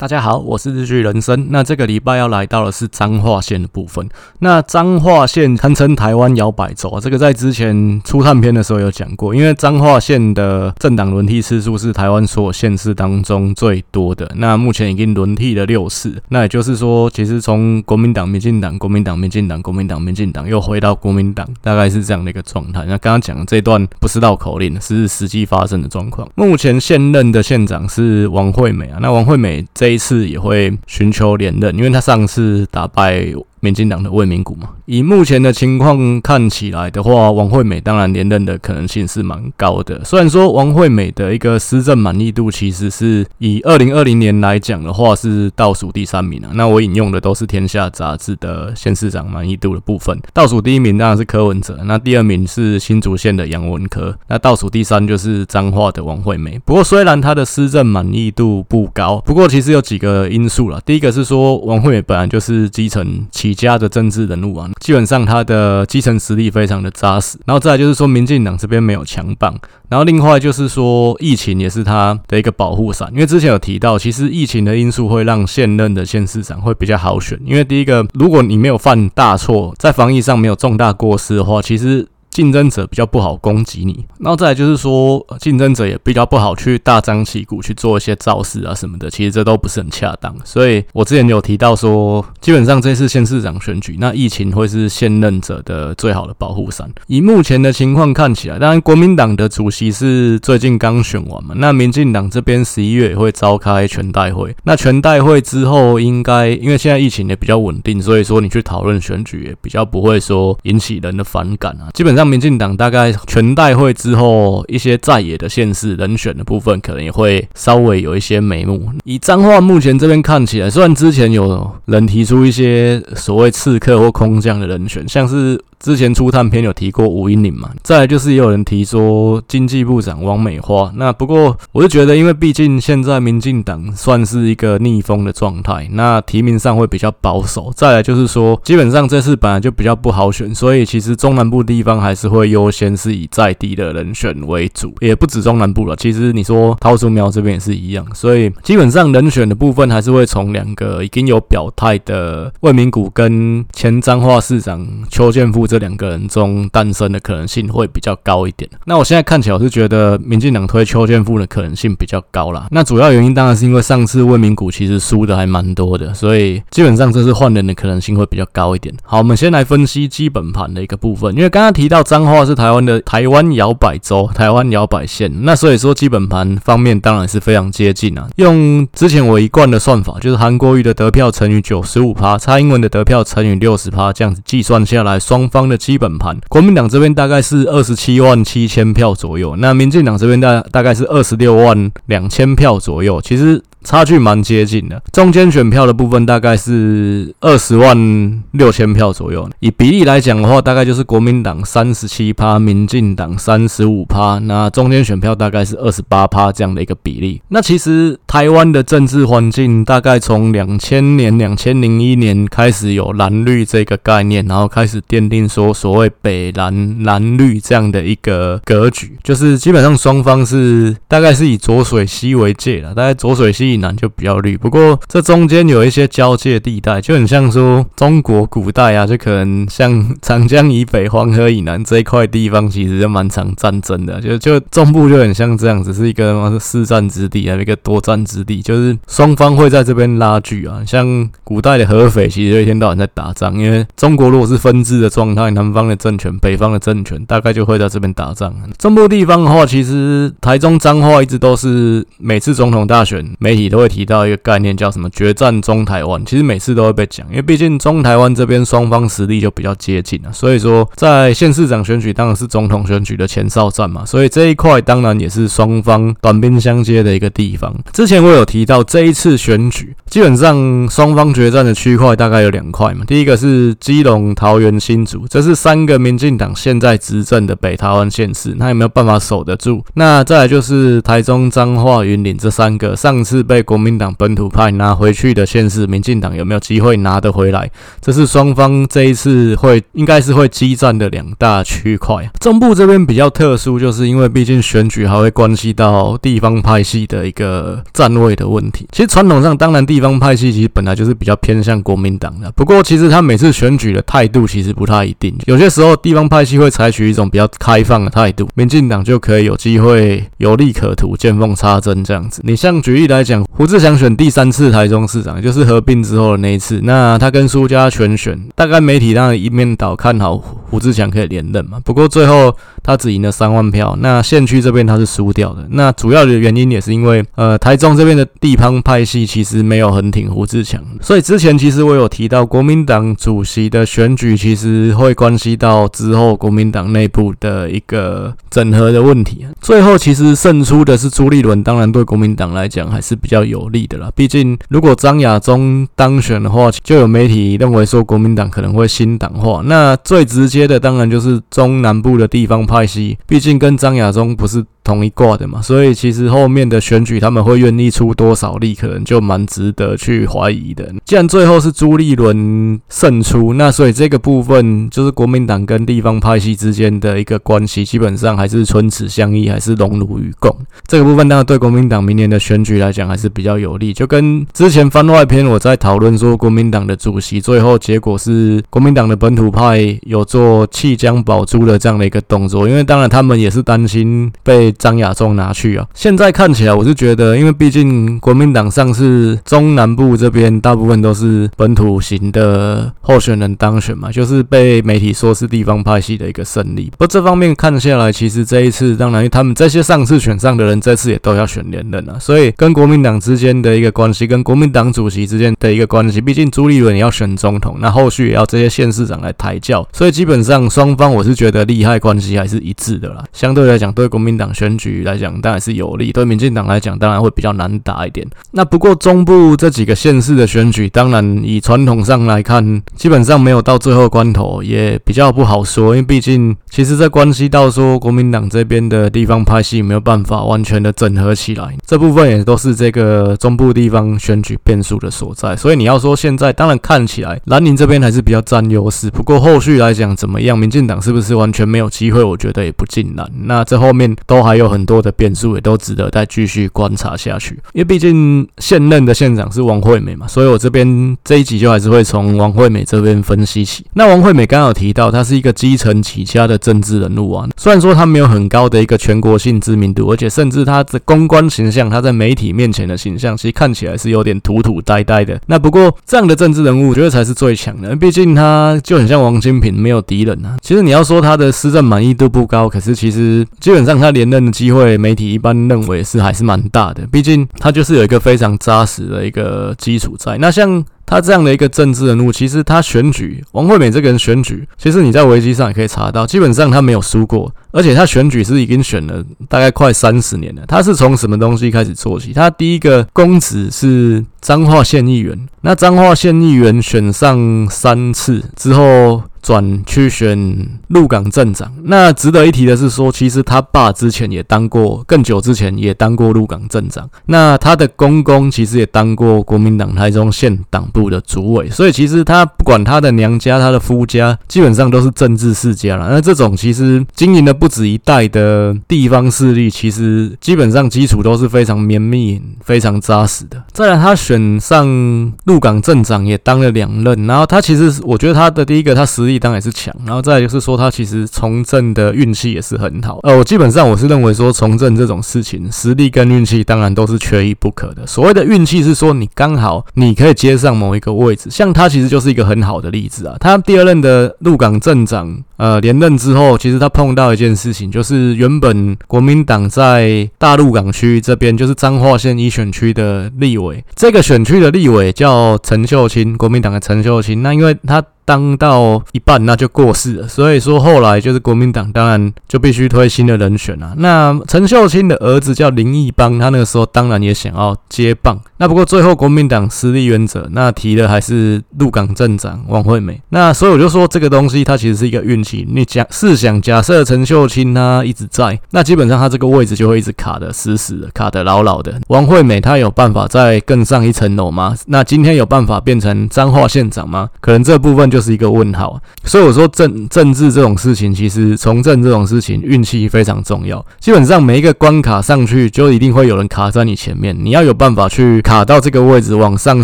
大家好，我是日剧人生。那这个礼拜要来到的是彰化县的部分。那彰化县堪称台湾摇摆州啊，这个在之前初探篇的时候有讲过。因为彰化县的政党轮替次数是台湾所有县市当中最多的。那目前已经轮替了六次。那也就是说，其实从国民党、民进党、国民党、民进党、国民党、民进党又回到国民党，大概是这样的一个状态。那刚刚讲的这段不是绕口令，是实际发生的状况。目前现任的县长是王惠美啊。那王惠美这。这一次也会寻求连任，因为他上次打败。民进党的魏明谷嘛，以目前的情况看起来的话，王惠美当然连任的可能性是蛮高的。虽然说王惠美的一个施政满意度其实是以二零二零年来讲的话是倒数第三名啊。那我引用的都是《天下》杂志的县市长满意度的部分，倒数第一名当然是柯文哲，那第二名是新竹县的杨文科，那倒数第三就是彰化的王惠美。不过虽然他的施政满意度不高，不过其实有几个因素啦。第一个是说王惠美本来就是基层。李家的政治人物啊，基本上他的基层实力非常的扎实。然后再来就是说，民进党这边没有强棒。然后另外就是说，疫情也是他的一个保护伞。因为之前有提到，其实疫情的因素会让现任的县市长会比较好选。因为第一个，如果你没有犯大错，在防疫上没有重大过失的话，其实。竞争者比较不好攻击你，然后再来就是说，竞争者也比较不好去大张旗鼓去做一些造势啊什么的，其实这都不是很恰当。所以我之前有提到说，基本上这次县市长选举，那疫情会是现任者的最好的保护伞。以目前的情况看起来，当然国民党的主席是最近刚选完嘛，那民进党这边十一月也会召开全代会，那全代会之后应该因为现在疫情也比较稳定，所以说你去讨论选举也比较不会说引起人的反感啊，基本上。民进党大概全代会之后，一些在野的县市人选的部分，可能也会稍微有一些眉目。以彰化目前这边看起来，虽然之前有人提出一些所谓刺客或空降的人选，像是。之前初探篇有提过吴音宁嘛，再来就是也有人提说经济部长王美花。那不过我就觉得，因为毕竟现在民进党算是一个逆风的状态，那提名上会比较保守。再来就是说，基本上这次本来就比较不好选，所以其实中南部地方还是会优先是以在地的人选为主，也不止中南部了。其实你说桃竹苗这边也是一样，所以基本上人选的部分还是会从两个已经有表态的魏明谷跟前彰化市长邱建富。这两个人中诞生的可能性会比较高一点。那我现在看起来，我是觉得民进党推邱建富的可能性比较高啦。那主要原因当然是因为上次魏明谷其实输的还蛮多的，所以基本上这次换人的可能性会比较高一点。好，我们先来分析基本盘的一个部分，因为刚刚提到彰化是台湾的台湾摇摆州、台湾摇摆县，那所以说基本盘方面当然是非常接近啊。用之前我一贯的算法，就是韩国瑜的得票乘以九十五趴，蔡英文的得票乘以六十趴，这样子计算下来，双方 方的基本盘，国民党这边大概是二十七万七千票左右，那民进党这边大大概是二十六万两千票左右，其实。差距蛮接近的，中间选票的部分大概是二十万六千票左右。以比例来讲的话，大概就是国民党三十七趴，民进党三十五趴，那中间选票大概是二十八趴这样的一个比例。那其实台湾的政治环境大概从两千年、两千零一年开始有蓝绿这个概念，然后开始奠定说所谓北蓝蓝绿这样的一个格局，就是基本上双方是大概是以浊水溪为界了，大概浊水溪。以南就比较绿，不过这中间有一些交界地带，就很像说中国古代啊，就可能像长江以北、黄河以南这一块地方，其实就蛮常战争的，就就中部就很像这样子，是一个四战之地，还有一个多战之地，就是双方会在这边拉锯啊。像古代的合肥，其实一天到晚在打仗，因为中国如果是分治的状态，南方的政权、北方的政权大概就会在这边打仗。中部地方的话，其实台中彰化一直都是每次总统大选每。都会提到一个概念，叫什么“决战中台湾”。其实每次都会被讲，因为毕竟中台湾这边双方实力就比较接近了。所以说，在县市长选举当然是总统选举的前哨战嘛。所以这一块当然也是双方短兵相接的一个地方。之前我有提到，这一次选举基本上双方决战的区块大概有两块嘛。第一个是基隆、桃园、新竹，这是三个民进党现在执政的北台湾县市，那有没有办法守得住？那再来就是台中、彰化、云林这三个上次。被国民党本土派拿回去的县市，民进党有没有机会拿得回来？这是双方这一次会应该是会激战的两大区块。中部这边比较特殊，就是因为毕竟选举还会关系到地方派系的一个站位的问题。其实传统上，当然地方派系其实本来就是比较偏向国民党的，不过其实他每次选举的态度其实不太一定。有些时候地方派系会采取一种比较开放的态度，民进党就可以有机会有利可图，见缝插针这样子。你像举例来讲，胡志强选第三次台中市长，就是合并之后的那一次，那他跟苏家全选，大概媒体当然一面倒看好胡志强可以连任嘛。不过最后他只赢了三万票，那县区这边他是输掉的。那主要的原因也是因为，呃，台中这边的地方派系其实没有很挺胡志强，所以之前其实我有提到，国民党主席的选举其实会关系到之后国民党内部的一个整合的问题。最后其实胜出的是朱立伦，当然对国民党来讲还是比较有利的啦。毕竟如果张亚中当选的话，就有媒体认为说国民党可能会新党化。那最直接的当然就是中南部的地方派系，毕竟跟张亚中不是。同一挂的嘛，所以其实后面的选举他们会愿意出多少力，可能就蛮值得去怀疑的。既然最后是朱立伦胜出，那所以这个部分就是国民党跟地方派系之间的一个关系，基本上还是唇齿相依，还是荣辱与共。这个部分当然对国民党明年的选举来讲还是比较有利。就跟之前番外篇我在讨论说，国民党的主席最后结果是国民党的本土派有做弃将保朱的这样的一个动作，因为当然他们也是担心被。张亚中拿去啊！现在看起来，我是觉得，因为毕竟国民党上次中南部这边大部分都是本土型的候选人当选嘛，就是被媒体说是地方派系的一个胜利。不过这方面看下来，其实这一次，当然他们这些上次选上的人，这次也都要选连任啊，所以跟国民党之间的一个关系，跟国民党主席之间的一个关系，毕竟朱立伦也要选总统，那后续也要这些县市长来抬轿，所以基本上双方我是觉得利害关系还是一致的啦。相对来讲，对国民党选。选举来讲当然是有利，对民进党来讲当然会比较难打一点。那不过中部这几个县市的选举，当然以传统上来看，基本上没有到最后关头，也比较不好说。因为毕竟，其实这关系到说国民党这边的地方派系没有办法完全的整合起来，这部分也都是这个中部地方选举变数的所在。所以你要说现在，当然看起来蓝宁这边还是比较占优势。不过后续来讲怎么样，民进党是不是完全没有机会？我觉得也不尽然。那这后面都还。有很多的变数，也都值得再继续观察下去。因为毕竟现任的县长是王惠美嘛，所以我这边这一集就还是会从王惠美这边分析起。那王惠美刚好提到，她是一个基层起家的政治人物啊。虽然说她没有很高的一个全国性知名度，而且甚至她的公关形象，她在媒体面前的形象，其实看起来是有点土土呆呆的。那不过这样的政治人物，我觉得才是最强的。毕竟他就很像王金平，没有敌人啊。其实你要说他的施政满意度不高，可是其实基本上他连任。的机会，媒体一般认为是还是蛮大的，毕竟他就是有一个非常扎实的一个基础在。那像他这样的一个政治人物，其实他选举，王惠美这个人选举，其实你在维基上也可以查到，基本上他没有输过，而且他选举是已经选了大概快三十年了。他是从什么东西开始做起？他第一个公职是彰化县议员，那彰化县议员选上三次之后。转去选鹿港镇长。那值得一提的是说，其实他爸之前也当过，更久之前也当过鹿港镇长。那他的公公其实也当过国民党台中县党部的主委。所以其实他不管他的娘家、他的夫家，基本上都是政治世家了。那这种其实经营了不止一代的地方势力，其实基本上基础都是非常绵密、非常扎实的。再来，他选上鹿港镇长也当了两任。然后他其实，我觉得他的第一个，他实力。当然是强，然后再就是说，他其实从政的运气也是很好。呃，我基本上我是认为说，从政这种事情，实力跟运气当然都是缺一不可的。所谓的运气是说，你刚好你可以接上某一个位置，像他其实就是一个很好的例子啊。他第二任的鹿港镇长，呃，连任之后，其实他碰到一件事情，就是原本国民党在大陆港区这边，就是彰化县一选区的立委，这个选区的立委叫陈秀清，国民党的陈秀清。那因为他当到一半，那就过世了。所以说后来就是国民党当然就必须推新的人选啊。那陈秀清的儿子叫林义邦，他那个时候当然也想要接棒。那不过最后国民党实力原则，那提的还是鹿港镇长王惠美。那所以我就说这个东西它其实是一个运你假试想，假设陈秀清他一直在，那基本上他这个位置就会一直卡得死死的，卡得牢牢的。王惠美她有办法再更上一层楼吗？那今天有办法变成彰化县长吗？可能这部分就是一个问号。所以我说政政治这种事情，其实从政这种事情，运气非常重要。基本上每一个关卡上去，就一定会有人卡在你前面，你要有办法去卡到这个位置往上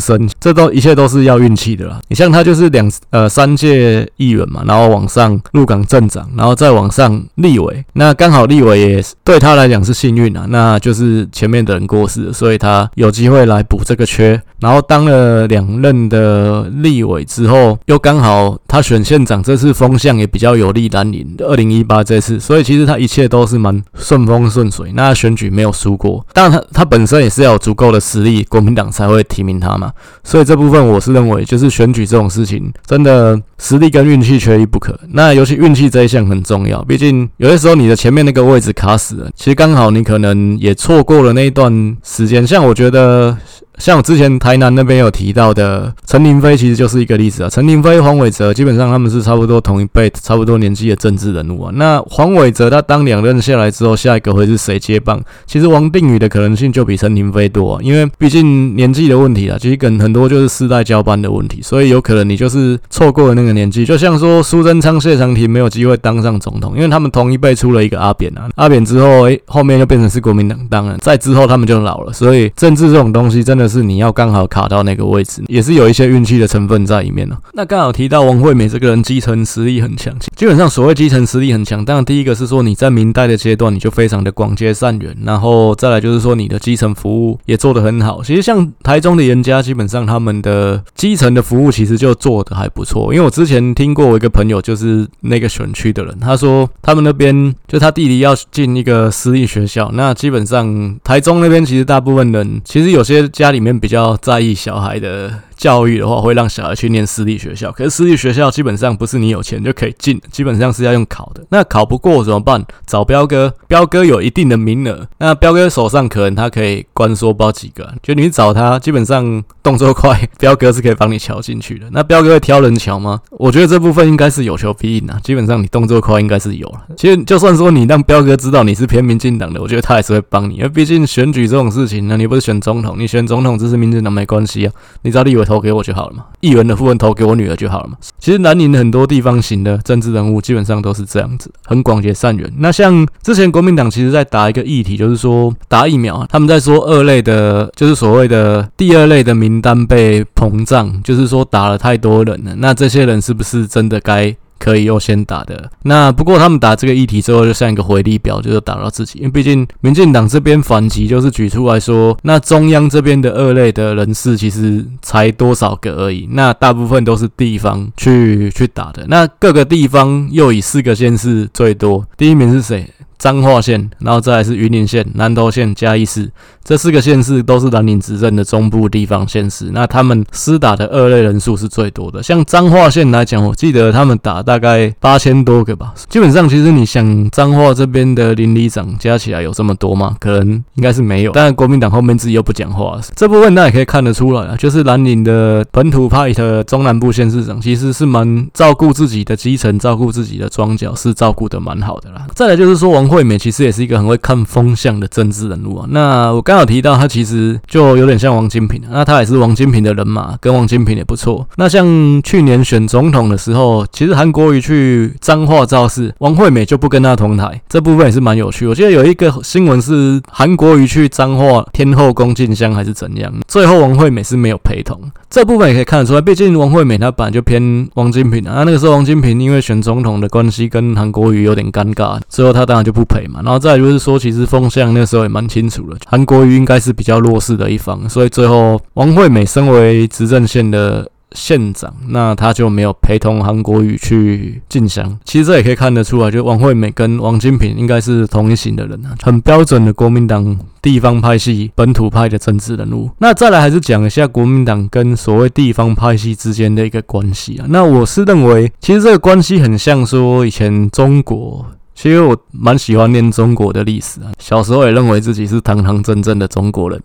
升，这都一切都是要运气的啦。你像他就是两呃三届议员嘛，然后往上鹿港镇长，然后再往上立委，那刚好立委也对他来讲是幸运啊，那就是前面的人过世，所以他有机会来补这个缺。然后当了两任的立委之后，又刚好他选县长，这次风向也比较有利蓝营。二零一八这次，所以其实他一切都是蛮顺风顺水。那选举没有输过，当然他他本身也是要有足够的实力，国民党才会提名他嘛。所以这部分我是认为，就是选举这种事情，真的实力跟运气缺一不可。那有尤其运气这一项很重要，毕竟有些时候你的前面那个位置卡死了，其实刚好你可能也错过了那一段时间。像我觉得。像我之前台南那边有提到的陈亭妃，其实就是一个例子啊。陈亭妃、黄伟哲基本上他们是差不多同一辈、差不多年纪的政治人物啊。那黄伟哲他当两任下来之后，下一个会是谁接棒？其实王定宇的可能性就比陈亭妃多啊，因为毕竟年纪的问题啊，其实跟很多就是世代交班的问题，所以有可能你就是错过了那个年纪。就像说苏贞昌、谢长廷没有机会当上总统，因为他们同一辈出了一个阿扁啊，阿扁之后，诶，后面就变成是国民党当了，再之后他们就老了，所以政治这种东西真的。可是你要刚好卡到那个位置，也是有一些运气的成分在里面呢。那刚好提到王惠美这个人，基层实力很强。基本上所谓基层实力很强，当然第一个是说你在明代的阶段你就非常的广结善缘，然后再来就是说你的基层服务也做得很好。其实像台中的颜家，基本上他们的基层的服务其实就做得还不错。因为我之前听过我一个朋友，就是那个选区的人，他说他们那边就他弟弟要进一个私立学校，那基本上台中那边其实大部分人其实有些家。里面比较在意小孩的。教育的话，会让小孩去念私立学校，可是私立学校基本上不是你有钱就可以进，基本上是要用考的。那考不过怎么办？找彪哥，彪哥有一定的名额。那彪哥手上可能他可以关说包几个，就你找他，基本上动作快，彪哥是可以帮你瞧进去的。那彪哥会挑人瞧吗？我觉得这部分应该是有求必应啊。基本上你动作快，应该是有了。其实就算说你让彪哥知道你是偏民进党的，我觉得他还是会帮你，因为毕竟选举这种事情呢，你不是选总统，你选总统支持民进党没关系啊，你只要立委。投给我就好了嘛，议员的部分投给我女儿就好了嘛。其实南宁很多地方型的政治人物基本上都是这样子，很广结善缘。那像之前国民党其实在打一个议题，就是说打疫苗啊，他们在说二类的，就是所谓的第二类的名单被膨胀，就是说打了太多人了，那这些人是不是真的该？可以优先打的。那不过他们打这个议题之后，就像一个回力表，就是打到自己。因为毕竟民进党这边反击，就是举出来说，那中央这边的二类的人士其实才多少个而已。那大部分都是地方去去打的。那各个地方又以四个县市最多，第一名是谁？彰化县，然后再来是云林县、南投县、嘉义市，这四个县市都是蓝领执政的中部地方县市。那他们施打的二类人数是最多的。像彰化县来讲，我记得他们打大概八千多个吧。基本上，其实你想彰化这边的邻里长加起来有这么多吗？可能应该是没有。当然，国民党后面自己又不讲话，这部分大家也可以看得出来啊。就是蓝领的本土派的中南部县市长，其实是蛮照顾自己的基层，照顾自己的庄脚，是照顾的蛮好的啦。再来就是说王。惠美其实也是一个很会看风向的政治人物啊。那我刚好提到他，其实就有点像王金平。那他也是王金平的人马，跟王金平也不错。那像去年选总统的时候，其实韩国瑜去彰化造势，王惠美就不跟他同台，这部分也是蛮有趣。我记得有一个新闻是韩国瑜去彰化天后宫进香还是怎样，最后王惠美是没有陪同。这部分也可以看得出来，毕竟王惠美她本来就偏王金平啊。那那个时候王金平因为选总统的关系跟韩国瑜有点尴尬，最后他当然就不。赔嘛，然后再就是说，其实风向那时候也蛮清楚的，韩国瑜应该是比较弱势的一方，所以最后王惠美身为执政县的县长，那他就没有陪同韩国瑜去进香。其实这也可以看得出来，就王惠美跟王金平应该是同一型的人啊，很标准的国民党地方派系、本土派的政治人物。那再来还是讲一下国民党跟所谓地方派系之间的一个关系啊。那我是认为，其实这个关系很像说以前中国。其实我蛮喜欢念中国的历史啊，小时候也认为自己是堂堂正正的中国人。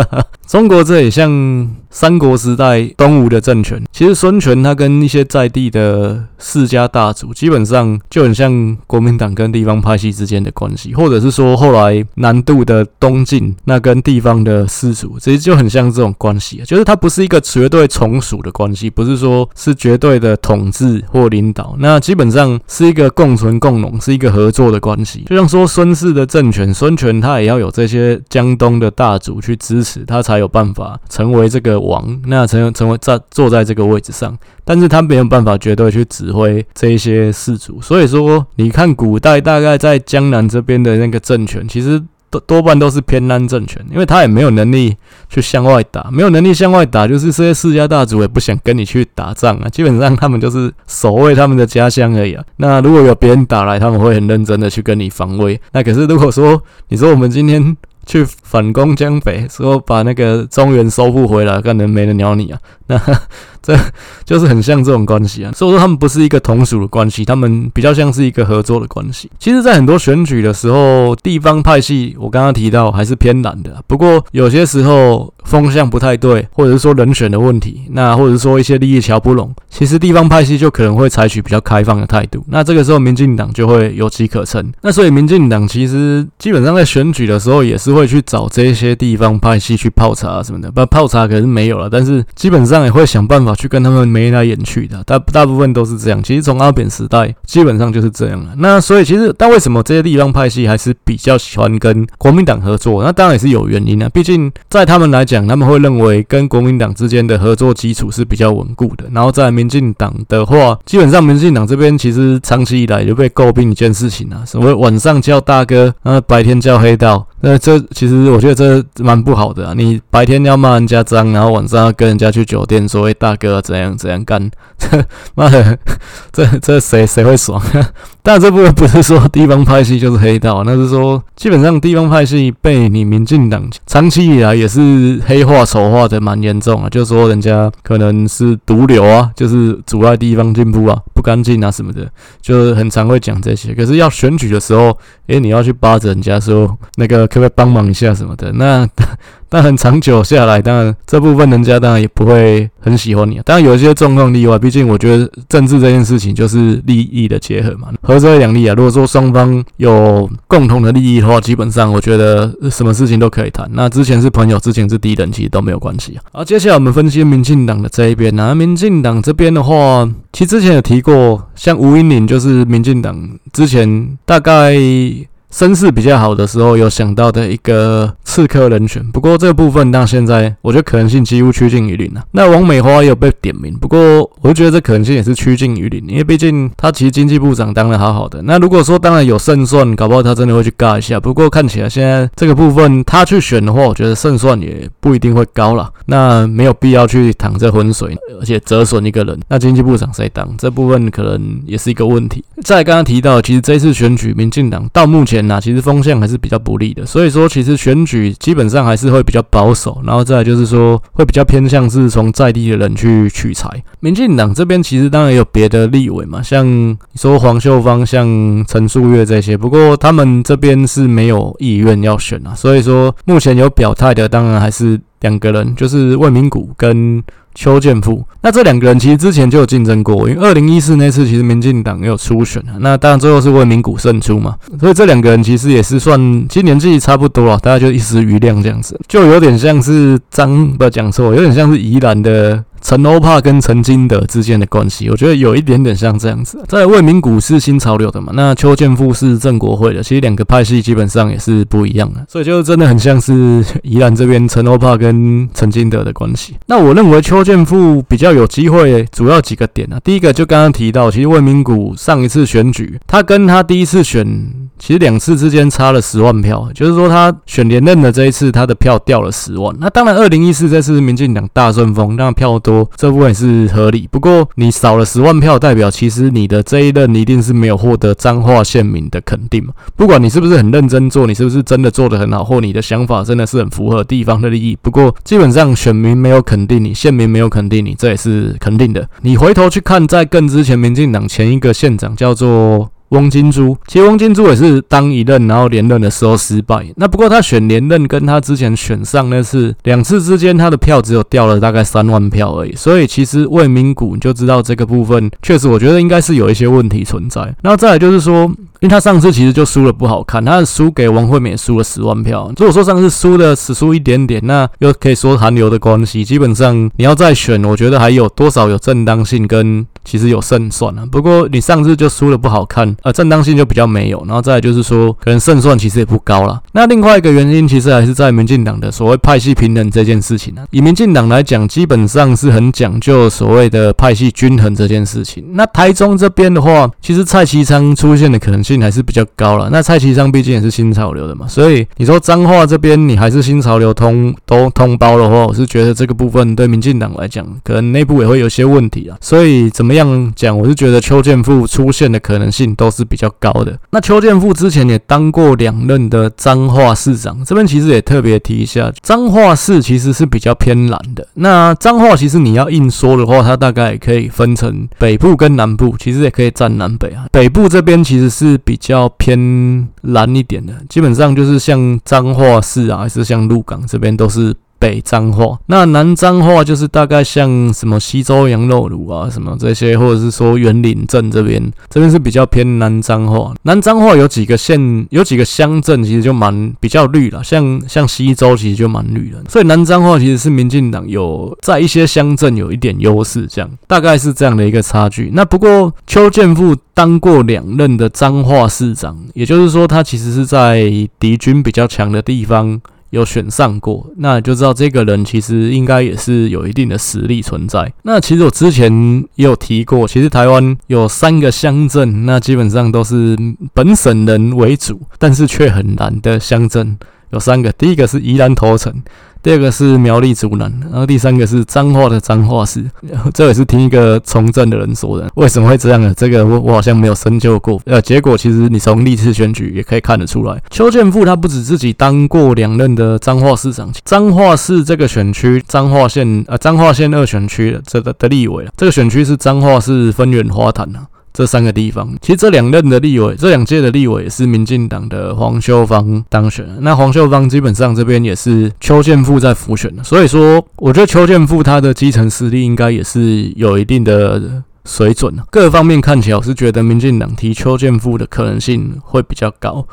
中国这也像三国时代东吴的政权，其实孙权他跟一些在地的世家大族，基本上就很像国民党跟地方派系之间的关系，或者是说后来南渡的东晋，那跟地方的士族，其实就很像这种关系，就是它不是一个绝对从属的关系，不是说是绝对的统治或领导，那基本上是一个共存共荣，是一个合作的关系。就像说孙氏的政权，孙权他也要有这些江东的大族去支持他，才有有办法成为这个王，那成成为在坐在这个位置上，但是他没有办法绝对去指挥这一些士族。所以说，你看古代大概在江南这边的那个政权，其实。多半都是偏安政权，因为他也没有能力去向外打，没有能力向外打，就是这些世家大族也不想跟你去打仗啊。基本上他们就是守卫他们的家乡而已啊。那如果有别人打来，他们会很认真的去跟你防卫。那可是如果说你说我们今天去反攻江北，说把那个中原收复回来，可能没人鸟你啊。那。这就是很像这种关系啊，所以说他们不是一个同属的关系，他们比较像是一个合作的关系。其实，在很多选举的时候，地方派系我刚刚提到还是偏蓝的，不过有些时候风向不太对，或者是说人选的问题，那或者说一些利益乔不拢，其实地方派系就可能会采取比较开放的态度。那这个时候，民进党就会有机可乘。那所以，民进党其实基本上在选举的时候也是会去找这些地方派系去泡茶什么的，不泡茶可是没有了，但是基本上也会想办法。去跟他们眉来眼去的，大大部分都是这样。其实从阿扁时代基本上就是这样了。那所以其实，但为什么这些地方派系还是比较喜欢跟国民党合作？那当然也是有原因的。毕竟在他们来讲，他们会认为跟国民党之间的合作基础是比较稳固的。然后在民进党的话，基本上民进党这边其实长期以来就被诟病一件事情啊，什么晚上叫大哥，那白天叫黑道。那这其实我觉得这蛮不好的啊！你白天要骂人家脏，然后晚上要跟人家去酒店说“哎，大哥怎样怎样干”，这妈的，这这谁谁会爽？但这部分不是说地方派系就是黑道，那是说基本上地方派系被你民进党长期以来也是黑化丑化的蛮严重啊，就说人家可能是毒瘤啊，就是阻碍地方进步啊，不干净啊什么的，就是很常会讲这些。可是要选举的时候，哎，你要去巴着人家说那个。可不可以帮忙一下什么的？那但很长久下来，当然这部分人家当然也不会很喜欢你。当然有一些状况例外，毕竟我觉得政治这件事情就是利益的结合嘛，合则两利啊。如果说双方有共同的利益的话，基本上我觉得什么事情都可以谈。那之前是朋友，之前是敌人，其实都没有关系啊。好，接下来我们分析民进党的这一边。那民进党这边的话，其实之前有提过，像吴音宁就是民进党之前大概。声势比较好的时候，有想到的一个刺客人选，不过这个部分到现在，我觉得可能性几乎趋近于零了。那王美花也有被点名，不过我就觉得这可能性也是趋近于零，因为毕竟他其实经济部长当的好好的。那如果说当然有胜算，搞不好他真的会去尬一下。不过看起来现在这个部分他去选的话，我觉得胜算也不一定会高了。那没有必要去淌这浑水，而且折损一个人。那经济部长谁当？这部分可能也是一个问题。再刚刚提到，其实这次选举，民进党到目前。那其实风向还是比较不利的，所以说其实选举基本上还是会比较保守，然后再来就是说会比较偏向是从在地的人去取材。民进党这边其实当然也有别的立委嘛，像说黄秀芳、像陈树月这些，不过他们这边是没有意愿要选啊，所以说目前有表态的当然还是两个人，就是魏明谷跟。邱建富，那这两个人其实之前就有竞争过，因为二零一四那次其实民进党也有初选啊，那当然最后是为民谷胜出嘛，所以这两个人其实也是算其实年纪差不多了，大家就一时余量这样子，就有点像是张，不要讲错，有点像是宜兰的。陈欧帕跟陈金德之间的关系，我觉得有一点点像这样子。在魏明谷是新潮流的嘛，那邱建富是正国会的，其实两个派系基本上也是不一样的，所以就真的很像是宜兰这边陈欧帕跟陈金德的关系。那我认为邱建富比较有机会，主要几个点啊。第一个就刚刚提到，其实魏明谷上一次选举，他跟他第一次选，其实两次之间差了十万票，就是说他选连任的这一次，他的票掉了十万。那当然，二零一四这次民进党大顺风，那票多。这部分也是合理，不过你少了十万票，代表其实你的这一任一定是没有获得彰化县民的肯定嘛。不管你是不是很认真做，你是不是真的做得很好，或你的想法真的是很符合地方的利益。不过基本上选民没有肯定你，县民没有肯定你，这也是肯定的。你回头去看，在更之前，民进党前一个县长叫做。翁金珠，其实翁金珠也是当一任，然后连任的时候失败。那不过他选连任，跟他之前选上那次两次之间，他的票只有掉了大概三万票而已。所以其实卫名谷你就知道这个部分，确实我觉得应该是有一些问题存在。那再来就是说，因为他上次其实就输了不好看，他输给王惠美输了十万票。如果说上次输的只输一点点，那又可以说韩流的关系，基本上你要再选，我觉得还有多少有正当性跟其实有胜算啊。不过你上次就输了不好看。呃，正当性就比较没有，然后再来就是说，可能胜算其实也不高了。那另外一个原因，其实还是在民进党的所谓派系平衡这件事情、啊。以民进党来讲，基本上是很讲究所谓的派系均衡这件事情。那台中这边的话，其实蔡其昌出现的可能性还是比较高了。那蔡其昌毕竟也是新潮流的嘛，所以你说彰化这边你还是新潮流通都通包的话，我是觉得这个部分对民进党来讲，可能内部也会有些问题啊。所以怎么样讲，我是觉得邱建富出现的可能性都都是比较高的。那邱建富之前也当过两任的彰化市长，这边其实也特别提一下，彰化市其实是比较偏蓝的。那彰化其实你要硬说的话，它大概也可以分成北部跟南部，其实也可以占南北啊。北部这边其实是比较偏蓝一点的，基本上就是像彰化市啊，还是像鹿港这边都是。北彰化，那南彰化就是大概像什么西州羊肉炉啊，什么这些，或者是说员林镇这边，这边是比较偏南彰化。南彰化有几个县，有几个乡镇，其实就蛮比较绿了，像像西州其实就蛮绿的。所以南彰化其实是民进党有在一些乡镇有一点优势，这样大概是这样的一个差距。那不过邱建富当过两任的彰化市长，也就是说他其实是在敌军比较强的地方。有选上过，那就知道这个人其实应该也是有一定的实力存在。那其实我之前也有提过，其实台湾有三个乡镇，那基本上都是本省人为主，但是却很难的乡镇，有三个。第一个是宜兰头城。第二个是苗栗竹南，然后第三个是彰化的彰化市，这也是听一个从政的人说的。为什么会这样呢？这个我我好像没有深究过。呃，结果其实你从历次选举也可以看得出来，邱建富他不止自己当过两任的彰化市长，彰化市这个选区，彰化县呃彰化县二选区的这个的立委，这个选区是彰化市分园花坛啊。这三个地方，其实这两任的立委，这两届的立委是民进党的黄秀芳当选。那黄秀芳基本上这边也是邱建富在辅选，所以说，我觉得邱建富他的基层实力应该也是有一定的水准。各方面看起来，我是觉得民进党提邱建富的可能性会比较高。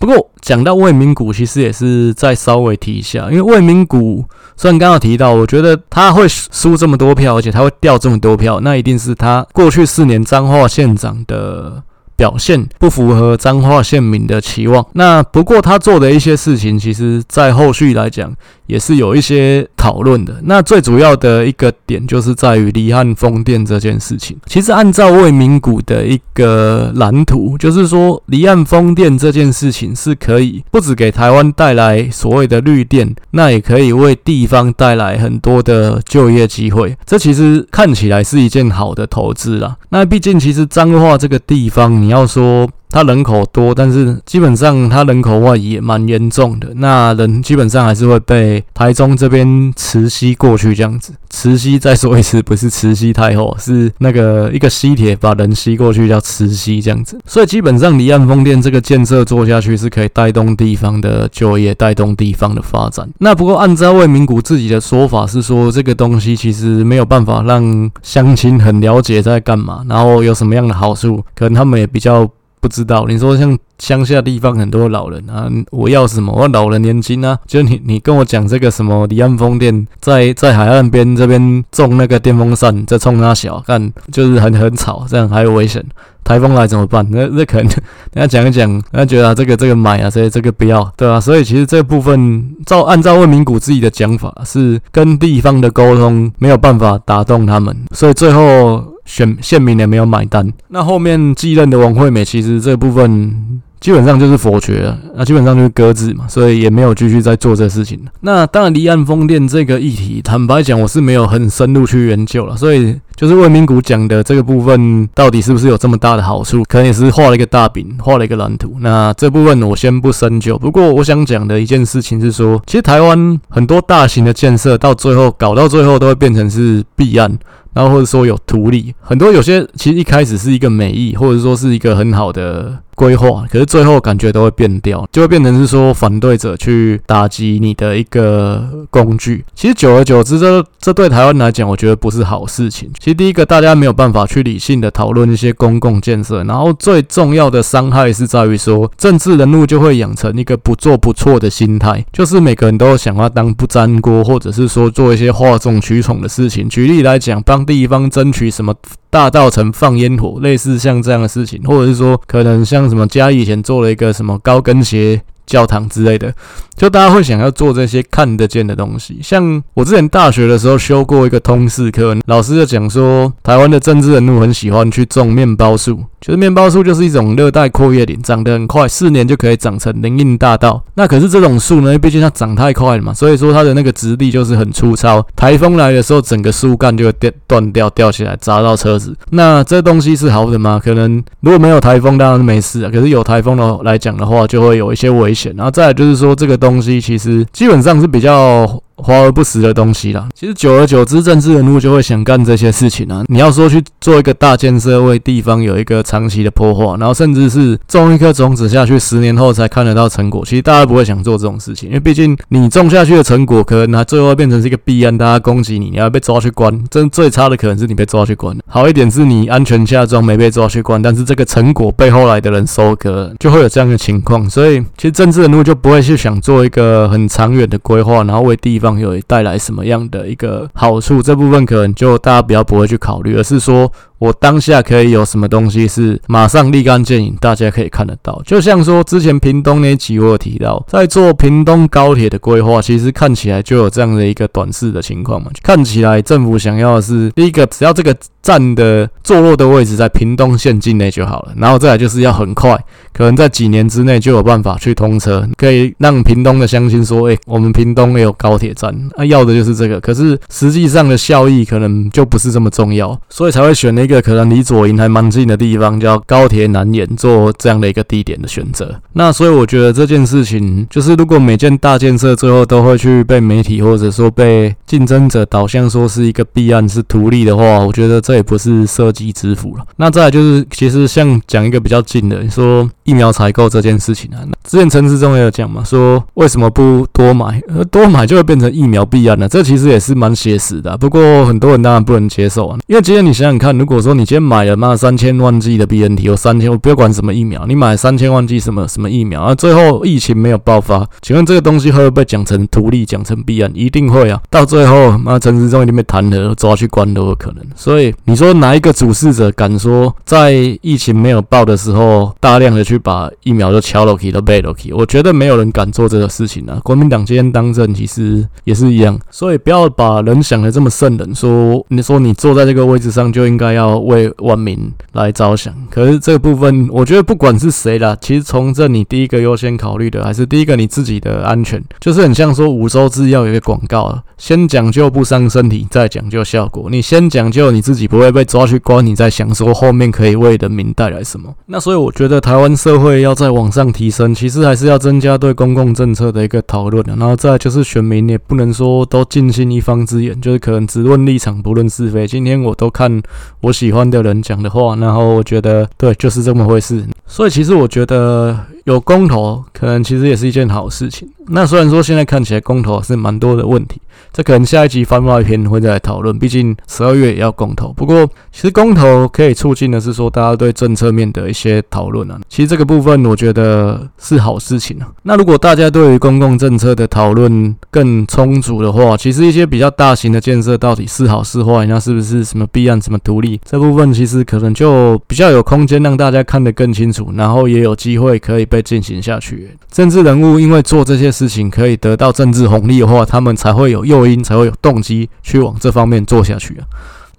不过讲到卫名谷，其实也是再稍微提一下，因为卫名谷虽然刚刚提到，我觉得他会输这么多票，而且他会掉这么多票，那一定是他过去四年彰化县长的表现不符合彰化县民的期望。那不过他做的一些事情，其实在后续来讲。也是有一些讨论的。那最主要的一个点就是在于离岸风电这件事情。其实按照卫名谷的一个蓝图，就是说离岸风电这件事情是可以不止给台湾带来所谓的绿电，那也可以为地方带来很多的就业机会。这其实看起来是一件好的投资啦。那毕竟其实彰化这个地方，你要说。它人口多，但是基本上它人口外移蛮严重的。那人基本上还是会被台中这边慈溪过去这样子。慈溪再说一次，不是慈禧太后，是那个一个吸铁把人吸过去叫慈溪这样子。所以基本上离岸风电这个建设做下去是可以带动地方的就业，带动地方的发展。那不过按照魏明谷自己的说法是说，这个东西其实没有办法让乡亲很了解在干嘛，然后有什么样的好处，可能他们也比较。不知道，你说像乡下地方很多老人啊，我要什么？我老人年轻啊，就你你跟我讲这个什么离岸风电，在在海岸边这边种那个电风扇，这冲他小，看就是很很吵，这样还有危险。台风来怎么办？那 那可能人家讲一讲，人家觉得、这个这个买啊，所以这个不要，对吧、啊？所以其实这部分照按照卫名谷自己的讲法，是跟地方的沟通没有办法打动他们，所以最后。选县民也没有买单，那后面继任的王惠美，其实这部分基本上就是否决了，那基本上就是搁置嘛，所以也没有继续在做这事情。那当然，离岸风电这个议题，坦白讲，我是没有很深入去研究了，所以就是卫名谷讲的这个部分，到底是不是有这么大的好处，可能也是画了一个大饼，画了一个蓝图。那这部分我先不深究。不过我想讲的一件事情是说，其实台湾很多大型的建设到最后搞到最后都会变成是弊案。然后或者说有图利，很多有些其实一开始是一个美意，或者说是一个很好的。规划，可是最后感觉都会变掉，就会变成是说反对者去打击你的一个工具。其实久而久之，这这对台湾来讲，我觉得不是好事情。实第一个，大家没有办法去理性的讨论一些公共建设，然后最重要的伤害是在于说，政治人物就会养成一个不做不错的心态，就是每个人都想要当不粘锅，或者是说做一些哗众取宠的事情。举例来讲，帮地方争取什么。大道城放烟火，类似像这样的事情，或者是说，可能像什么嘉义以前做了一个什么高跟鞋教堂之类的，就大家会想要做这些看得见的东西。像我之前大学的时候修过一个通识课，老师就讲说，台湾的政治人物很喜欢去种面包树。就是面包树就是一种热带阔叶林，长得很快，四年就可以长成林荫大道。那可是这种树呢，毕竟它长太快了嘛，所以说它的那个质地就是很粗糙。台风来的时候，整个树干就会掉断掉，掉起来砸到车子。那这东西是好的吗？可能如果没有台风，当然是没事啊。可是有台风的来讲的话，就会有一些危险。然后再来就是说，这个东西其实基本上是比较。华而不实的东西啦，其实久而久之，政治人物就会想干这些事情啊。你要说去做一个大建设，为地方有一个长期的破坏，然后甚至是种一颗种子下去，十年后才看得到成果，其实大家不会想做这种事情，因为毕竟你种下去的成果，可能它最后变成是一个弊案，大家攻击你，你要被抓去关。真最差的可能是你被抓去关，好一点是你安全下庄没被抓去关，但是这个成果被后来的人收割，就会有这样的情况。所以其实政治人物就不会去想做一个很长远的规划，然后为地方。有带来什么样的一个好处？这部分可能就大家比较不会去考虑，而是说。我当下可以有什么东西是马上立竿见影，大家可以看得到。就像说之前屏东那集我有提到，在做屏东高铁的规划，其实看起来就有这样的一个短视的情况嘛。看起来政府想要的是第一个，只要这个站的坐落的位置在屏东县境内就好了，然后再来就是要很快，可能在几年之内就有办法去通车，可以让屏东的乡亲说：“诶，我们屏东也有高铁站。”啊，要的就是这个。可是实际上的效益可能就不是这么重要，所以才会选那一个可能离左营还蛮近的地方，叫高铁南延，做这样的一个地点的选择。那所以我觉得这件事情，就是如果每件大建设最后都会去被媒体或者说被竞争者导向说是一个弊案是图利的话，我觉得这也不是设计之福了。那再来就是，其实像讲一个比较近的，说疫苗采购这件事情啊，之前陈时中也有讲嘛，说为什么不多买，多买就会变成疫苗弊案了。这其实也是蛮写实的。不过很多人当然不能接受啊，因为今天你想想看，如果我说你今天买了妈三千万剂的 BNT，有三千，我不要管什么疫苗，你买三千万剂什么什么疫苗啊？最后疫情没有爆发，请问这个东西会不会讲成图利，讲成弊案？一定会啊！到最后，妈陈时中一定被弹劾，抓去关都有可能。所以你说哪一个主事者敢说在疫情没有爆的时候，大量的去把疫苗都敲了去都背了去？我觉得没有人敢做这个事情啊！国民党今天当政其实也是一样，所以不要把人想的这么圣人，说你说你坐在这个位置上就应该要为。万民来着想，可是这个部分，我觉得不管是谁啦，其实从这你第一个优先考虑的，还是第一个你自己的安全，就是很像说五洲制药有一个广告啊，先讲究不伤身体，再讲究效果。你先讲究你自己不会被抓去关，你再想说后面可以为人民带来什么。那所以我觉得台湾社会要再往上提升，其实还是要增加对公共政策的一个讨论的。然后再就是选民也不能说都尽信一方之言，就是可能只论立场不论是非。今天我都看我喜欢的。人讲的话，然后我觉得对，就是这么回事。所以其实我觉得有公投，可能其实也是一件好事情。那虽然说现在看起来公投是蛮多的问题，这可能下一集番外篇会再来讨论。毕竟十二月也要公投。不过其实公投可以促进的是说大家对政策面的一些讨论啊。其实这个部分我觉得是好事情啊。那如果大家对于公共政策的讨论更充足的话，其实一些比较大型的建设到底是好是坏，那是不是什么弊案、什么独立，这部分其实可能就比较有空间让大家看得更清楚。然后也有机会可以被进行下去。政治人物因为做这些事情可以得到政治红利的话，他们才会有诱因，才会有动机去往这方面做下去啊。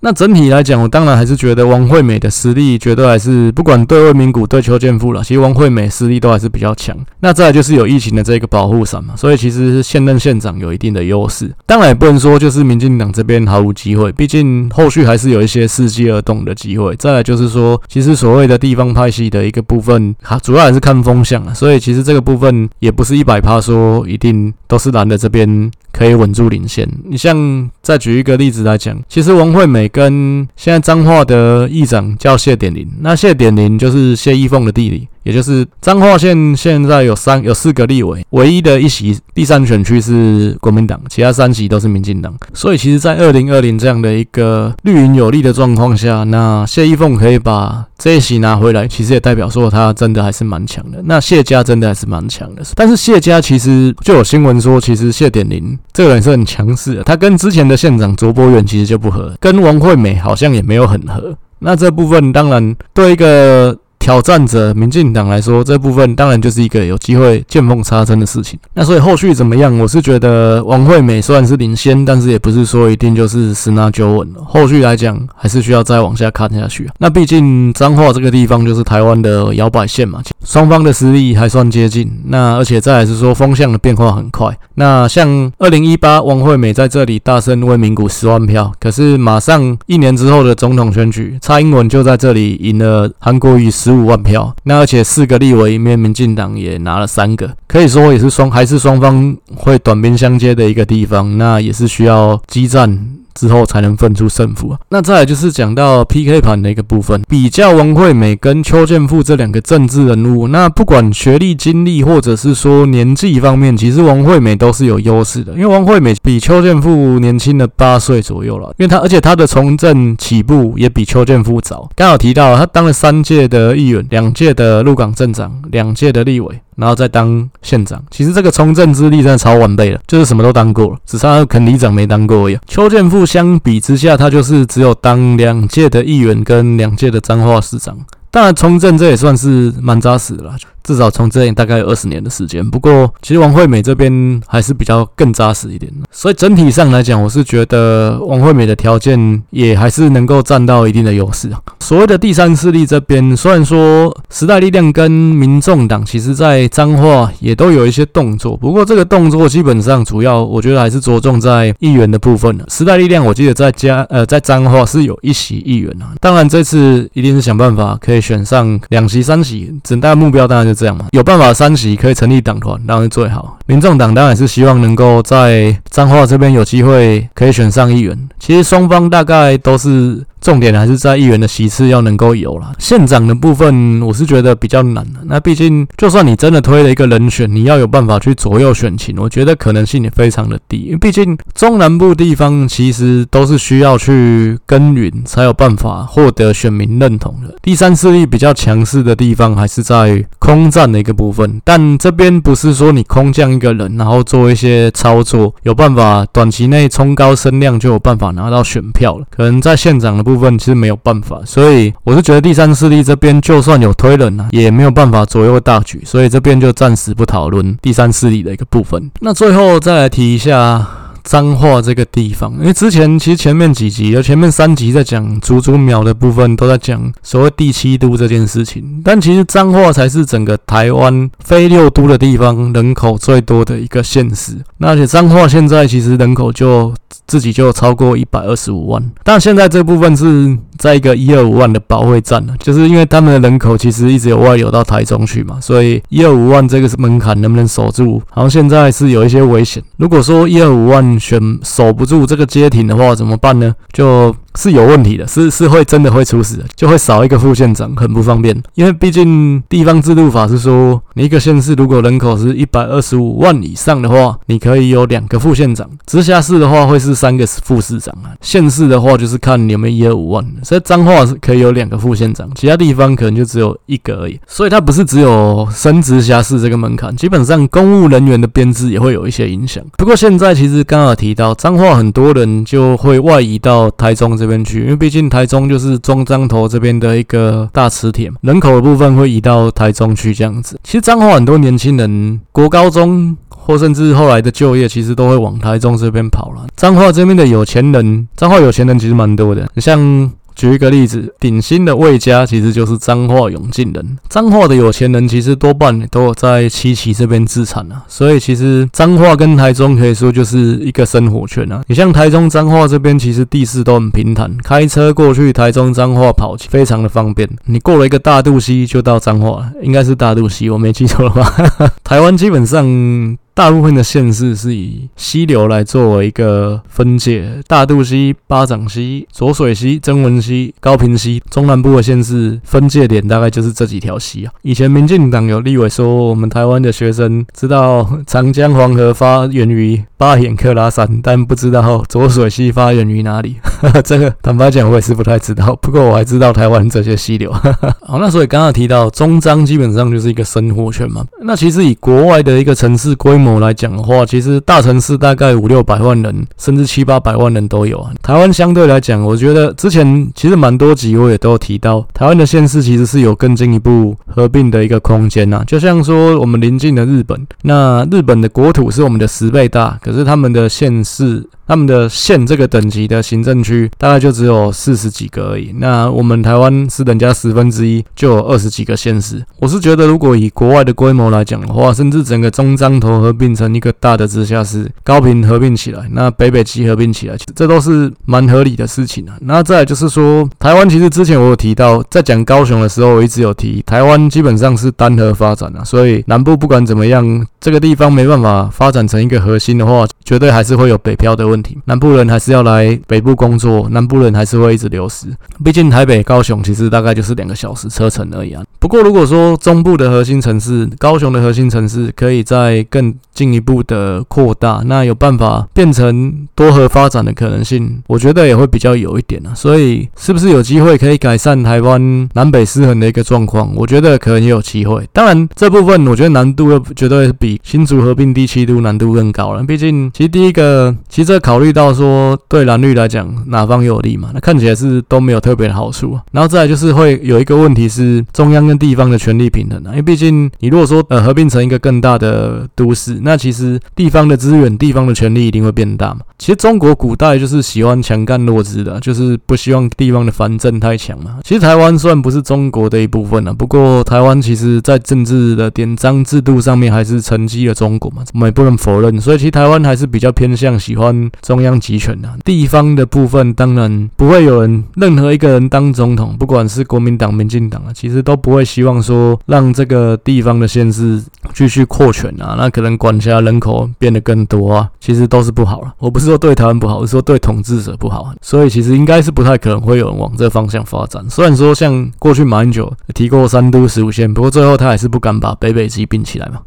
那整体来讲，我当然还是觉得王惠美的实力绝对还是不管对魏明谷对邱建富了，其实王惠美实力都还是比较强。那再来就是有疫情的这个保护伞嘛，所以其实现任县长有一定的优势。当然也不能说就是民进党这边毫无机会，毕竟后续还是有一些伺机而动的机会。再来就是说，其实所谓的地方派系的一个部分，它主要还是看风向啊，所以其实这个部分也不是一百趴说一定都是蓝的这边可以稳住领先。你像再举一个例子来讲，其实王惠美。跟现在彰化的议长叫谢典林，那谢典林就是谢依凤的弟弟。也就是彰化县现在有三有四个立委，唯一的一席第三选区是国民党，其他三席都是民进党。所以其实，在二零二零这样的一个绿营有利的状况下，那谢逸凤可以把这一席拿回来，其实也代表说他真的还是蛮强的。那谢家真的还是蛮强的，但是谢家其实就有新闻说，其实谢典林这个人是很强势的，他跟之前的县长卓博远其实就不合，跟王惠美好像也没有很合。那这部分当然对一个。挑战者民进党来说，这部分当然就是一个有机会见缝插针的事情。那所以后续怎么样？我是觉得王惠美虽然是领先，但是也不是说一定就是十拿九稳了。后续来讲，还是需要再往下看下去啊。那毕竟彰化这个地方就是台湾的摇摆县嘛，双方的实力还算接近。那而且再来是说风向的变化很快。那像二零一八王惠美在这里大胜魏明谷十万票，可是马上一年之后的总统选举，蔡英文就在这里赢了韩国瑜十。五五万票，那而且四个立委里面，民进党也拿了三个，可以说也是双还是双方会短兵相接的一个地方，那也是需要激战。之后才能分出胜负啊。那再来就是讲到 PK 盘的一个部分，比较王惠美跟邱建富这两个政治人物。那不管学历、经历，或者是说年纪方面，其实王惠美都是有优势的。因为王惠美比邱建富年轻了八岁左右了，因为他而且他的从政起步也比邱建富早。刚好提到他当了三届的议员，两届的鹿港镇长，两届的立委。然后再当县长，其实这个从政资历真的超完备了，就是什么都当过了，只差肯里长没当过而已。邱建富相比之下，他就是只有当两届的议员跟两届的彰化市长。当然，从政这也算是蛮扎实的啦。至少从这里大概有二十年的时间，不过其实王惠美这边还是比较更扎实一点的，所以整体上来讲，我是觉得王惠美的条件也还是能够占到一定的优势啊。所谓的第三势力这边，虽然说时代力量跟民众党其实在彰化也都有一些动作，不过这个动作基本上主要我觉得还是着重在议员的部分了。时代力量我记得在家呃在彰化是有一席议员啊，当然这次一定是想办法可以选上两席三席，整大目标当然就。这样嘛，有办法三席可以成立党团，当然是最好。民众党当然是希望能够在彰化这边有机会可以选上议员。其实双方大概都是。重点还是在议员的席次要能够有啦，县长的部分我是觉得比较难的。那毕竟，就算你真的推了一个人选，你要有办法去左右选情，我觉得可能性也非常的低。毕竟中南部地方其实都是需要去耕耘才有办法获得选民认同的。第三势力比较强势的地方还是在空战的一个部分，但这边不是说你空降一个人，然后做一些操作，有办法短期内冲高声量就有办法拿到选票了。可能在县长的部。部分其实没有办法，所以我是觉得第三势力这边就算有推人啊，也没有办法左右大局，所以这边就暂时不讨论第三势力的一个部分。那最后再来提一下彰化这个地方，因为之前其实前面几集有前面三集在讲足足秒的部分，都在讲所谓第七都这件事情，但其实彰化才是整个台湾非六都的地方人口最多的一个县市。那而且彰化现在其实人口就自己就超过一百二十五万，但现在这部分是在一个一二五万的保卫战呢，就是因为他们的人口其实一直有外流到台中去嘛，所以一二五万这个是门槛能不能守住？好像现在是有一些危险。如果说一二五万选守不住这个街亭的话，怎么办呢？就是有问题的，是是会真的会出事的，就会少一个副县长，很不方便。因为毕竟地方制度法是说，你一个县市如果人口是一百二十五万以上的话，你可以有两个副县长；直辖市的话会是三个副市长啊，县市的话就是看你有没有一二五万。所以彰化是可以有两个副县长，其他地方可能就只有一个而已。所以它不是只有升直辖市这个门槛，基本上公务人员的编制也会有一些影响。不过现在其实刚好提到彰化，很多人就会外移到台中。这边去，因为毕竟台中就是中彰投这边的一个大磁铁嘛，人口的部分会移到台中去这样子。其实彰化很多年轻人，国高中或甚至后来的就业，其实都会往台中这边跑了。彰化这边的有钱人，彰化有钱人其实蛮多的，你像。举一个例子，鼎新的魏家其实就是彰化永靖人。彰化的有钱人其实多半都有在七期这边置产啊，所以其实彰化跟台中可以说就是一个生活圈啊。你像台中彰化这边，其实地势都很平坦，开车过去台中彰化跑非常的方便。你过了一个大肚溪就到彰化，应该是大肚溪，我没记错的话。台湾基本上。大部分的县市是以溪流来作为一个分界，大肚溪、八掌溪、浊水溪、曾文溪、高屏溪，中南部的县市分界点大概就是这几条溪啊。以前民进党有立委说，我们台湾的学生知道长江黄河发源于巴颜克拉山，但不知道浊水溪发源于哪里。这个坦白讲，我也是不太知道。不过我还知道台湾这些溪流。好，那所以刚刚提到中彰基本上就是一个生活圈嘛。那其实以国外的一个城市规模来讲的话，其实大城市大概五六百万人，甚至七八百万人都有啊。台湾相对来讲，我觉得之前其实蛮多集我也都有提到，台湾的县市其实是有更进一步合并的一个空间呐。就像说我们邻近的日本，那日本的国土是我们的十倍大，可是他们的县市。他们的县这个等级的行政区大概就只有四十几个而已。那我们台湾是人家十分之一，就有二十几个县市。我是觉得，如果以国外的规模来讲的话，甚至整个中彰投合并成一个大的直辖市，高屏合并起来，那北北基合并起来，这都是蛮合理的事情啊。那再就是说，台湾其实之前我有提到，在讲高雄的时候，我一直有提，台湾基本上是单核发展啊，所以南部不管怎么样，这个地方没办法发展成一个核心的话，绝对还是会有北漂的问。南部人还是要来北部工作，南部人还是会一直流失。毕竟台北、高雄其实大概就是两个小时车程而已啊。不过如果说中部的核心城市，高雄的核心城市可以再更进一步的扩大，那有办法变成多核发展的可能性，我觉得也会比较有一点啊。所以是不是有机会可以改善台湾南北失衡的一个状况？我觉得可能也有机会。当然这部分我觉得难度绝对比新竹合并第七都难度更高了。毕竟其实第一个，其实这考考虑到说对蓝绿来讲哪方有利嘛？那看起来是都没有特别的好处啊。然后再来就是会有一个问题是中央跟地方的权力平衡啊。因为毕竟你如果说呃合并成一个更大的都市，那其实地方的资源、地方的权力一定会变大嘛。其实中国古代就是喜欢强干弱枝的，就是不希望地方的藩镇太强嘛。其实台湾虽然不是中国的一部分啊，不过台湾其实在政治的典章制度上面还是承继了中国嘛，我们也不能否认。所以其实台湾还是比较偏向喜欢中央集权的。地方的部分当然不会有人任何一个人当总统，不管是国民党、民进党啊，其实都不会希望说让这个地方的县市继续扩权啊，那可能管辖人口变得更多啊，其实都是不好了。我不是说对台湾不好，我是说对统治者不好。所以其实应该是不太可能会有人往这方向发展。虽然说像过去马英九提过三都十五县，不过最后他还是不敢把北北基并起来嘛，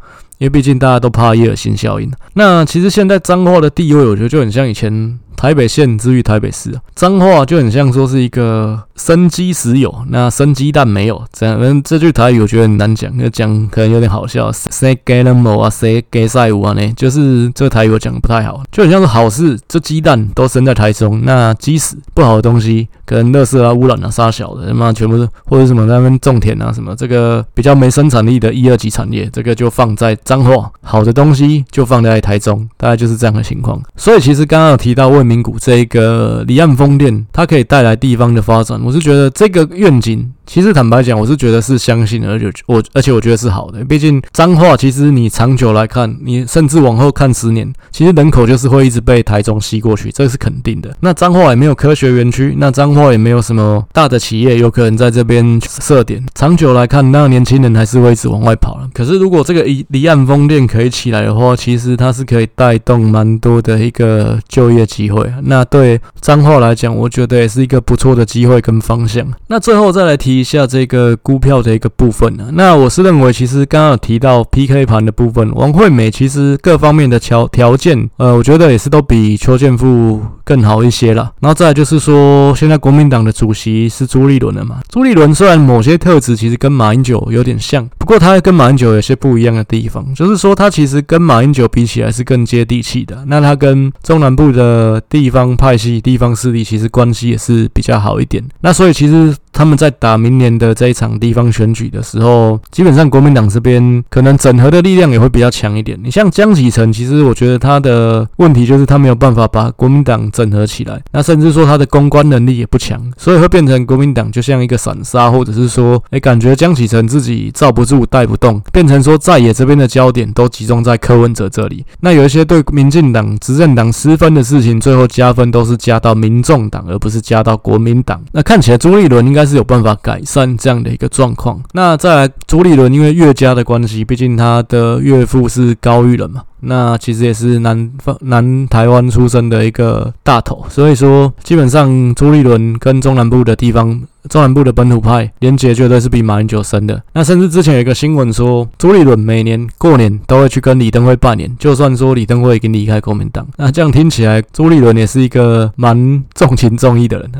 因为毕竟大家都怕叶尔辛效应。那其实现在脏话的地位，我觉得就很像以前。台北县之于台北市啊，彰化就很像说是一个生鸡时有，那生鸡蛋没有这样。嗯，这句台语我觉得很难讲，要讲可能有点好笑。谁给了某啊？谁给赛五啊？呢，就是这个台语我讲的不太好，就很像是好事，这鸡蛋都生在台中，那鸡屎不好的东西，可能垃圾啊、污染啊、杀小的，他妈全部是或者什么在那边种田啊什么，这个比较没生产力的一二级产业，这个就放在彰化，好的东西就放在台中，大概就是这样的情况。所以其实刚刚有提到问名谷这个离岸风电，它可以带来地方的发展。我是觉得这个愿景。其实坦白讲，我是觉得是相信，而且我而且我觉得是好的。毕竟彰化，其实你长久来看，你甚至往后看十年，其实人口就是会一直被台中吸过去，这是肯定的。那彰化也没有科学园区，那彰化也没有什么大的企业有可能在这边设点。长久来看，那年轻人还是会一直往外跑了。可是如果这个离离岸风电可以起来的话，其实它是可以带动蛮多的一个就业机会。那对彰化来讲，我觉得也是一个不错的机会跟方向。那最后再来提。一下这个股票的一个部分呢，那我是认为，其实刚刚有提到 PK 盘的部分，王惠美其实各方面的条条件，呃，我觉得也是都比邱建富更好一些了。然后再就是说，现在国民党的主席是朱立伦了嘛？朱立伦虽然某些特质其实跟马英九有点像，不过他跟马英九有些不一样的地方，就是说他其实跟马英九比起来是更接地气的。那他跟中南部的地方派系、地方势力其实关系也是比较好一点。那所以其实。他们在打明年的这一场地方选举的时候，基本上国民党这边可能整合的力量也会比较强一点。你像江启臣，其实我觉得他的问题就是他没有办法把国民党整合起来，那甚至说他的公关能力也不强，所以会变成国民党就像一个散沙，或者是说，哎，感觉江启臣自己罩不住带不动，变成说在野这边的焦点都集中在柯文哲这里。那有一些对民进党执政党失分的事情，最后加分都是加到民众党，而不是加到国民党。那看起来朱立伦应该。是有办法改善这样的一个状况。那再来，朱立伦因为岳家的关系，毕竟他的岳父是高玉人嘛。那其实也是南方南台湾出生的一个大头，所以说基本上朱立伦跟中南部的地方。中南部的本土派连结绝对是比马英九深的。那甚至之前有一个新闻说，朱立伦每年过年都会去跟李登辉拜年，就算说李登辉已经离开国民党，那这样听起来，朱立伦也是一个蛮重情重义的人，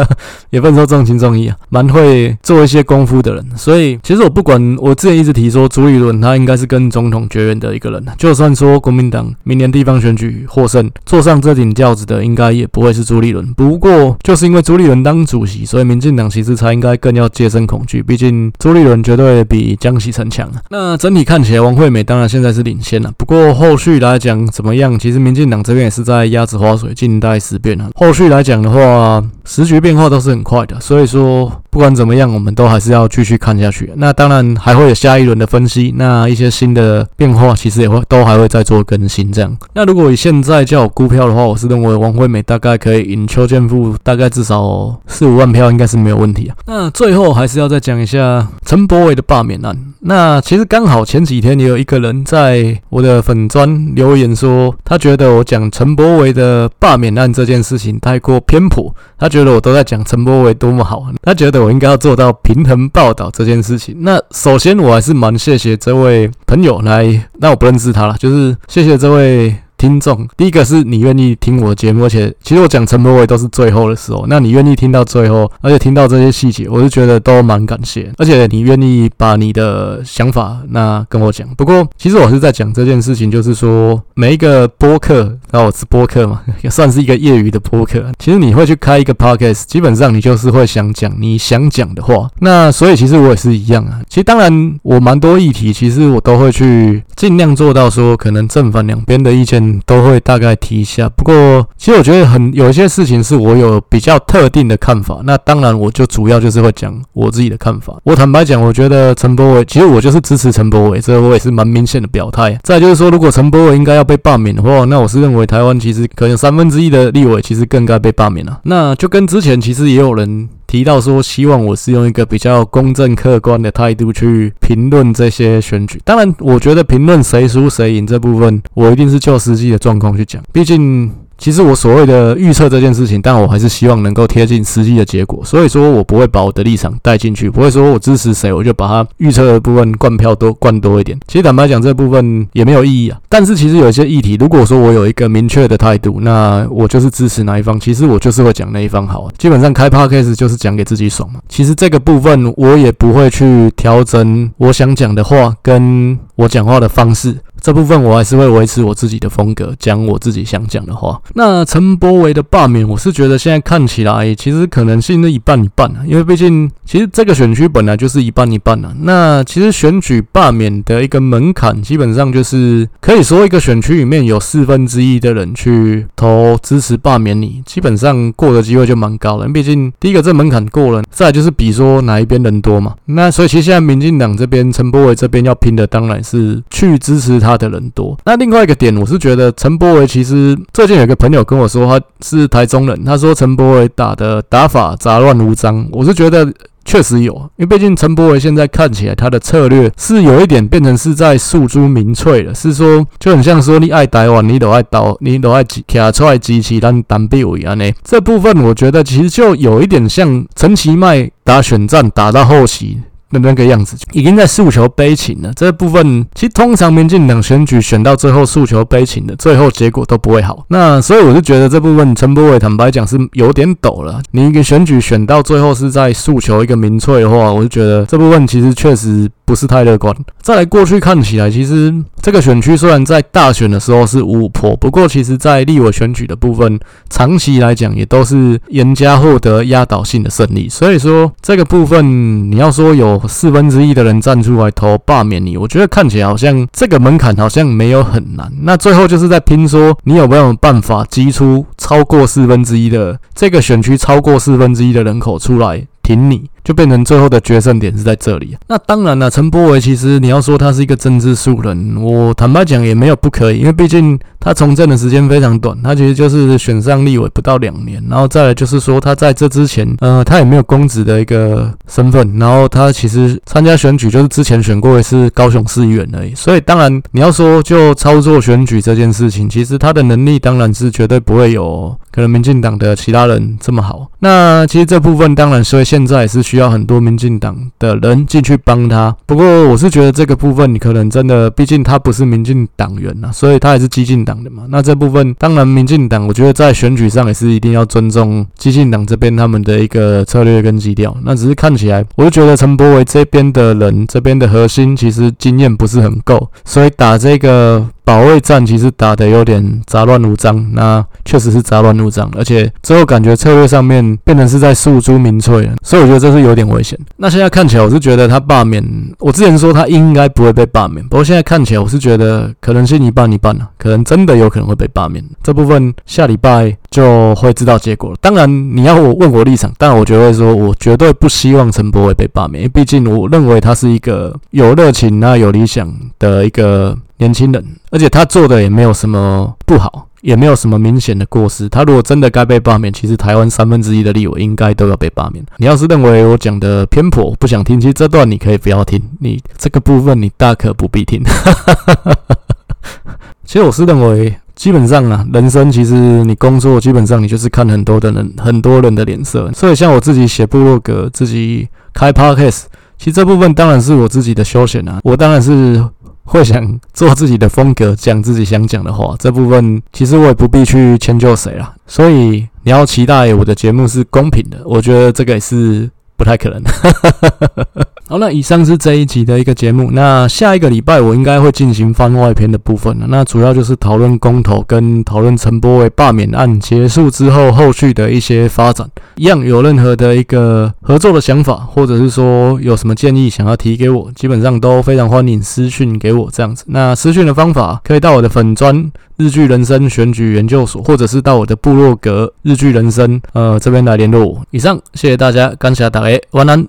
也不能说重情重义啊，蛮会做一些功夫的人。所以，其实我不管，我之前一直提说，朱立伦他应该是跟总统绝缘的一个人。就算说国民党明年地方选举获胜，坐上这顶轿子的应该也不会是朱立伦。不过，就是因为朱立伦当主席，所以民进党。其实才应该更要戒慎恐惧，毕竟朱立伦绝对比江启臣强。那整体看起来，王惠美当然现在是领先了。不过后续来讲怎么样？其实民进党这边也是在鸭子划水，静待时变啊。后续来讲的话，时局变化都是很快的，所以说不管怎么样，我们都还是要继续看下去。那当然还会有下一轮的分析，那一些新的变化其实也会都还会再做更新。这样，那如果以现在叫我估票的话，我是认为王惠美大概可以赢邱建富，大概至少四五万票，应该是没有问题啊。那最后还是要再讲一下陈柏伟的罢免案。那其实刚好前几天也有一个人在我的粉专留言说，他觉得我讲陈柏维的罢免案这件事情太过偏颇，他觉得我都在讲陈柏维多么好，他觉得我应该要做到平衡报道这件事情。那首先我还是蛮谢谢这位朋友来，那我不认识他了，就是谢谢这位。听众，第一个是你愿意听我的节目，而且其实我讲陈柏伟都是最后的时候，那你愿意听到最后，而且听到这些细节，我就觉得都蛮感谢，而且你愿意把你的想法那跟我讲。不过其实我是在讲这件事情，就是说每一个播客，那我是播客嘛，也 算是一个业余的播客。其实你会去开一个 podcast，基本上你就是会想讲你想讲的话。那所以其实我也是一样啊。其实当然我蛮多议题，其实我都会去尽量做到说，可能正反两边的意见。都会大概提一下，不过其实我觉得很有一些事情是我有比较特定的看法。那当然，我就主要就是会讲我自己的看法。我坦白讲，我觉得陈柏伟，其实我就是支持陈柏伟，这个我也是蛮明显的表态。再就是说，如果陈柏伟应该要被罢免的话，那我是认为台湾其实可能三分之一的立委其实更该被罢免了。那就跟之前其实也有人。提到说，希望我是用一个比较公正客观的态度去评论这些选举。当然，我觉得评论谁输谁赢这部分，我一定是就实际的状况去讲。毕竟。其实我所谓的预测这件事情，但我还是希望能够贴近实际的结果，所以说我不会把我的立场带进去，不会说我支持谁，我就把他预测的部分灌票多灌多一点。其实坦白讲，这部分也没有意义啊。但是其实有一些议题，如果说我有一个明确的态度，那我就是支持哪一方，其实我就是会讲那一方好啊。基本上开 podcast 就是讲给自己爽嘛。其实这个部分我也不会去调整我想讲的话，跟我讲话的方式。这部分我还是会维持我自己的风格，讲我自己想讲的话。那陈柏维的罢免，我是觉得现在看起来其实可能性是一半一半啊，因为毕竟其实这个选区本来就是一半一半啊。那其实选举罢免的一个门槛，基本上就是可以说一个选区里面有四分之一的人去投支持罢免你，基本上过的机会就蛮高了。毕竟第一个这门槛过了，再就是比说哪一边人多嘛。那所以其实现在民进党这边陈柏维这边要拼的当然是去支持他的人多，那另外一个点，我是觉得陈柏惟其实最近有个朋友跟我说，他是台中人，他说陈柏惟打的打法杂乱无章，我是觉得确实有，因为毕竟陈柏惟现在看起来他的策略是有一点变成是在诉诸民粹了，是说就很像说你爱台湾，你都爱刀，你都爱卡出来机器当单臂尾啊呢，这部分我觉得其实就有一点像陈其迈打选战打到后期。那那个样子已经在诉求悲情了。这部分其实通常民进党选举选到最后诉求悲情的，最后结果都不会好。那所以我就觉得这部分陈柏伟坦白讲是有点抖了。你一个选举选到最后是在诉求一个民粹的话，我就觉得这部分其实确实。不是太乐观。再来，过去看起来，其实这个选区虽然在大选的时候是五五波，不过其实在立委选举的部分，长期来讲也都是严家获得压倒性的胜利。所以说，这个部分你要说有四分之一的人站出来投罢免你，我觉得看起来好像这个门槛好像没有很难。那最后就是在拼说你有没有办法挤出超过四分之一的这个选区超过四分之一的人口出来挺你。就变成最后的决胜点是在这里。那当然了，陈柏维其实你要说他是一个政治素人，我坦白讲也没有不可以，因为毕竟他从政的时间非常短，他其实就是选上立委不到两年，然后再来就是说他在这之前，呃，他也没有公职的一个身份，然后他其实参加选举就是之前选过一次高雄市议员而已，所以当然你要说就操作选举这件事情，其实他的能力当然是绝对不会有可能民进党的其他人这么好。那其实这部分当然，所以现在是需要很多民进党的人进去帮他。不过我是觉得这个部分，你可能真的，毕竟他不是民进党员呐，所以他也是激进党的嘛。那这部分当然，民进党我觉得在选举上也是一定要尊重激进党这边他们的一个策略跟基调。那只是看起来，我就觉得陈柏惟这边的人，这边的核心其实经验不是很够，所以打这个。保卫战其实打得有点杂乱无章，那确实是杂乱无章，而且之后感觉策略上面变成是在诉诸民粹了，所以我觉得这是有点危险。那现在看起来，我是觉得他罢免，我之前说他应该不会被罢免，不过现在看起来，我是觉得可能性一半一半了，可能真的有可能会被罢免。这部分下礼拜就会知道结果了。当然，你要我问我立场，但我觉得说，我绝对不希望陈柏惟被罢免，因为毕竟我认为他是一个有热情、那有理想的一个。年轻人，而且他做的也没有什么不好，也没有什么明显的过失。他如果真的该被罢免，其实台湾三分之一的立委应该都要被罢免。你要是认为我讲的偏颇，不想听，其实这段你可以不要听，你这个部分你大可不必听。其实我是认为，基本上啊，人生其实你工作基本上你就是看很多的人，很多人的脸色。所以像我自己写部落格，自己开 Podcast，其实这部分当然是我自己的休闲啊，我当然是。会想做自己的风格，讲自己想讲的话，这部分其实我也不必去迁就谁啦。所以你要期待我的节目是公平的，我觉得这个也是不太可能。好，那以上是这一集的一个节目。那下一个礼拜我应该会进行番外篇的部分了。那主要就是讨论公投跟讨论陈柏惟罢免案结束之后后续的一些发展。一样有任何的一个合作的想法，或者是说有什么建议想要提给我，基本上都非常欢迎私讯给我这样子。那私讯的方法可以到我的粉专日剧人生选举研究所，或者是到我的部落格日剧人生呃这边来联络我。以上，谢谢大家，感谢大家，晚安。